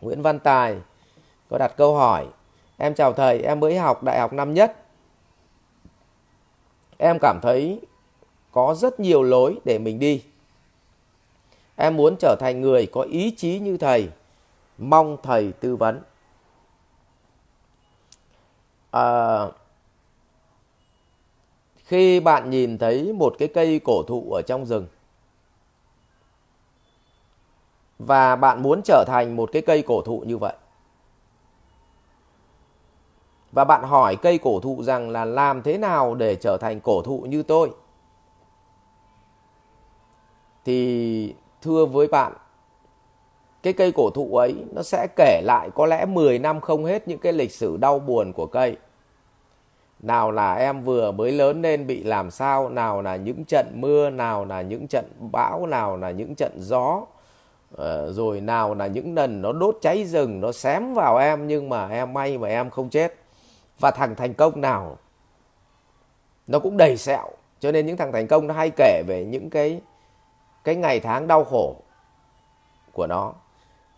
Nguyễn Văn Tài có đặt câu hỏi Em chào thầy, em mới học đại học năm nhất. Em cảm thấy có rất nhiều lối để mình đi. Em muốn trở thành người có ý chí như thầy. Mong thầy tư vấn. À, khi bạn nhìn thấy một cái cây cổ thụ ở trong rừng và bạn muốn trở thành một cái cây cổ thụ như vậy? Và bạn hỏi cây cổ thụ rằng là làm thế nào để trở thành cổ thụ như tôi? Thì, thưa với bạn, cái cây cổ thụ ấy nó sẽ kể lại có lẽ 10 năm không hết những cái lịch sử đau buồn của cây. Nào là em vừa mới lớn lên bị làm sao, nào là những trận mưa, nào là những trận bão, nào là những trận gió. Ờ, rồi nào là những lần nó đốt cháy rừng, nó xém vào em nhưng mà em may mà em không chết. Và thằng thành công nào, nó cũng đầy sẹo. Cho nên những thằng thành công nó hay kể về những cái cái ngày tháng đau khổ của nó.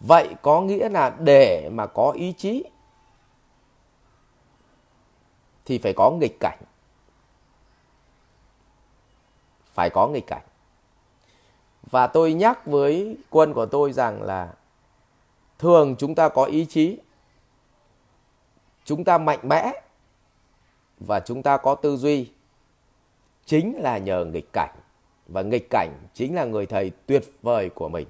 Vậy có nghĩa là để mà có ý chí thì phải có nghịch cảnh. Phải có nghịch cảnh và tôi nhắc với quân của tôi rằng là thường chúng ta có ý chí, chúng ta mạnh mẽ và chúng ta có tư duy chính là nhờ nghịch cảnh. Và nghịch cảnh chính là người thầy tuyệt vời của mình.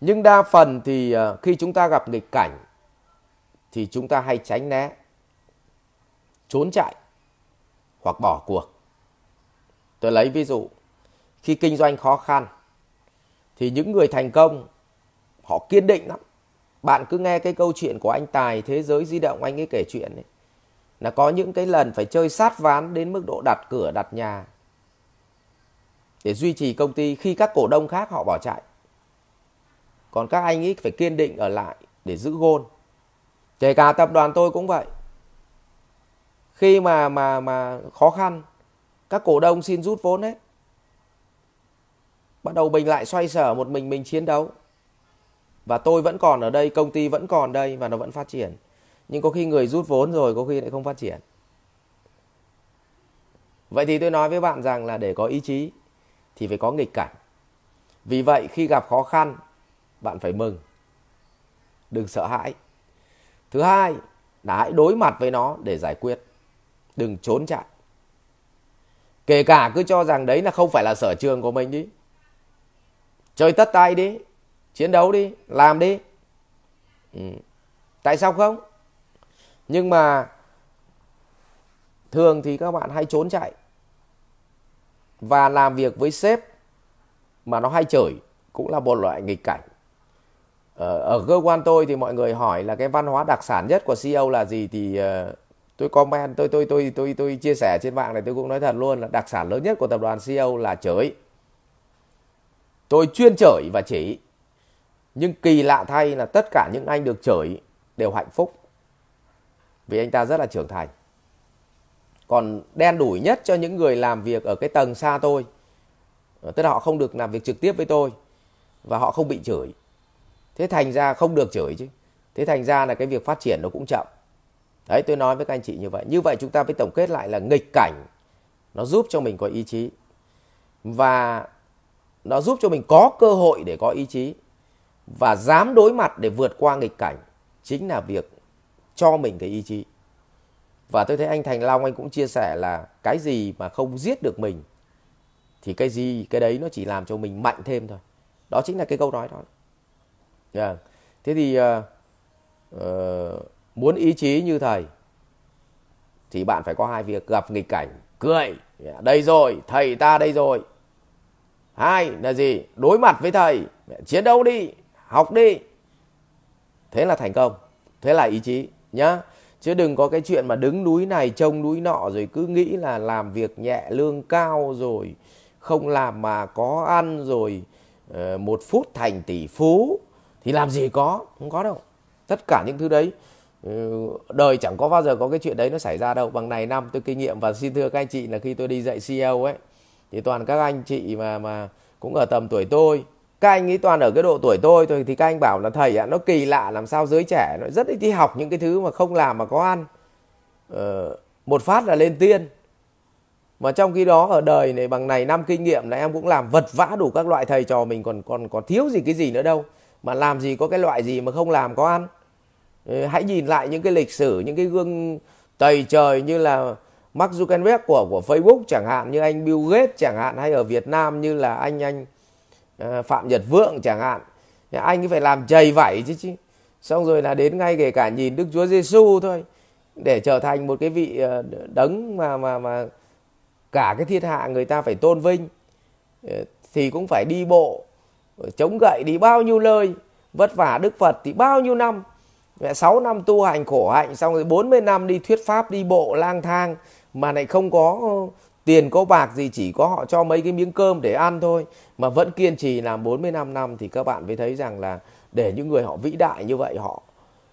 Nhưng đa phần thì ờ, khi chúng ta gặp nghịch cảnh thì chúng ta hay tránh né, trốn chạy hoặc bỏ cuộc. Tôi lấy ví dụ khi kinh doanh khó khăn, thì những người thành công, họ kiên định lắm. Bạn cứ nghe cái câu chuyện của anh Tài, thế giới di động, anh ấy kể chuyện ấy, là có những cái lần phải chơi sát ván đến mức độ đặt cửa, đặt nhà, để duy trì công ty. Khi các cổ đông khác họ bỏ chạy, còn các anh ấy phải kiên định ở lại để giữ gôn. Kể cả tập đoàn tôi cũng vậy. Khi mà mà mà khó khăn, các cổ đông xin rút vốn hết bắt đầu mình lại xoay sở một mình mình chiến đấu. Và tôi vẫn còn ở đây, công ty vẫn còn đây và nó vẫn phát triển. Nhưng có khi người rút vốn rồi, có khi lại không phát triển. Vậy thì tôi nói với bạn rằng là để có ý chí thì phải có nghịch cảnh. Vì vậy khi gặp khó khăn, bạn phải mừng. Đừng sợ hãi. Thứ hai, là hãy đối mặt với nó để giải quyết. Đừng trốn chạy. Kể cả cứ cho rằng đấy là không phải là sở trường của mình đi chơi tất tay đi chiến đấu đi làm đi. Ừ. tại sao không? Nhưng mà thường thì các bạn hay trốn chạy và làm việc với sếp mà nó hay chửi cũng là một loại nghịch cảnh. Ở, ở cơ quan tôi thì mọi người hỏi là cái văn hóa đặc sản nhất của CEO là gì thì uh, tôi comment tôi tôi tôi tôi tôi chia sẻ trên mạng này tôi cũng nói thật luôn là đặc sản lớn nhất của tập đoàn CEO là chửi tôi chuyên chửi và chỉ. Nhưng kỳ lạ thay là tất cả những anh được chửi đều hạnh phúc. Vì anh ta rất là trưởng thành. Còn đen đủi nhất cho những người làm việc ở cái tầng xa tôi, tức là họ không được làm việc trực tiếp với tôi và họ không bị chửi. Thế thành ra không được chửi chứ. Thế thành ra là cái việc phát triển nó cũng chậm. Đấy, tôi nói với các anh chị như vậy. Như vậy chúng ta phải tổng kết lại là nghịch cảnh. Nó giúp cho mình có ý chí. Và nó giúp cho mình có cơ hội để có ý chí. Và dám đối mặt để vượt qua nghịch cảnh chính là việc cho mình cái ý chí. Và tôi thấy anh Thành Long anh cũng chia sẻ là cái gì mà không giết được mình thì cái gì cái đấy nó chỉ làm cho mình mạnh thêm thôi. Đó chính là cái câu nói đó. Yeah. thế thì uh, uh, muốn ý chí như thầy thì bạn phải có hai việc gặp nghịch cảnh cười. Dạ, đây rồi thầy ta đây rồi hai là gì? Đối mặt với thầy. Chiến đấu đi, học đi. Thế là thành công. Thế là ý chí, nhá. Chứ đừng có cái chuyện mà đứng núi này, trông núi nọ, rồi cứ nghĩ là làm việc nhẹ lương cao rồi không làm mà có ăn rồi ờ, một phút thành tỷ phú, thì làm gì có? Không có đâu. Tất cả những thứ đấy ừ, đời chẳng có bao giờ có cái chuyện đấy nó xảy ra đâu. Bằng này năm tôi kinh nghiệm và xin thưa các anh chị là khi tôi đi dạy CEO ấy thì toàn các anh chị mà mà cũng ở tầm tuổi tôi. Các anh ấy toàn ở cái độ tuổi tôi thôi thì các anh bảo là thầy ạ nó kỳ lạ làm sao giới trẻ nó rất ít đi học những cái thứ mà không làm mà có ăn. Ờ, một phát là lên tiên. Mà trong khi đó ở đời này bằng này năm kinh nghiệm là em cũng làm vật vã đủ các loại thầy trò mình còn còn còn thiếu gì cái gì nữa đâu. Mà làm gì có cái loại gì mà không làm có ăn. Ờ, hãy nhìn lại những cái lịch sử những cái gương tầy trời như là Mark Zuckerberg của của Facebook chẳng hạn, như anh Bill Gates chẳng hạn, hay ở Việt Nam như là anh anh ờ, Phạm Nhật Vượng chẳng hạn. Anh ấy phải làm chầy vảy chứ chứ. Xong rồi là đến ngay kể cả nhìn Đức Chúa Giêsu thôi, để trở thành một cái vị ờ, đấng mà mà mà cả cái thiên hạ người ta phải tôn vinh. Ờ, thì cũng phải đi bộ chống gậy đi bao nhiêu lời, vất vả Đức Phật thì bao nhiêu năm. 6 năm tu hành khổ hạnh, xong rồi 40 năm đi thuyết pháp, đi bộ lang thang mà lại không có tiền, có bạc gì, chỉ có họ cho mấy cái miếng cơm để ăn thôi. Mà vẫn kiên trì làm 45 năm thì các bạn mới thấy rằng là để những người họ vĩ đại như vậy, họ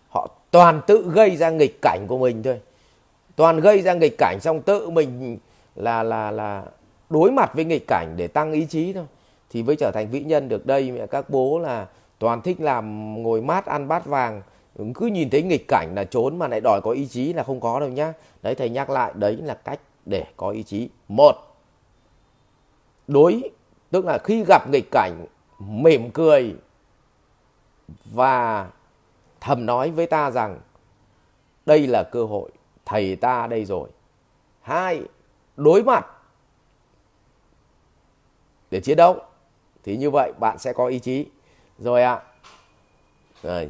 họ toàn tự gây ra nghịch cảnh của mình thôi. Toàn gây ra nghịch cảnh xong tự mình là là là đối mặt với nghịch cảnh để tăng ý chí thôi. Thì mới trở thành vĩ nhân được. Đây mẹ các bố là toàn thích làm ngồi mát ăn bát vàng cứ nhìn thấy nghịch cảnh là trốn mà lại đòi có ý chí là không có đâu nhá. Đấy, thầy nhắc lại, đấy là cách để có ý chí. Một, đối, tức là khi gặp nghịch cảnh, mỉm cười và thầm nói với ta rằng, đây là cơ hội, thầy ta đây rồi. Hai, đối mặt để chiến đấu, thì như vậy bạn sẽ có ý chí. Rồi ạ. À. rồi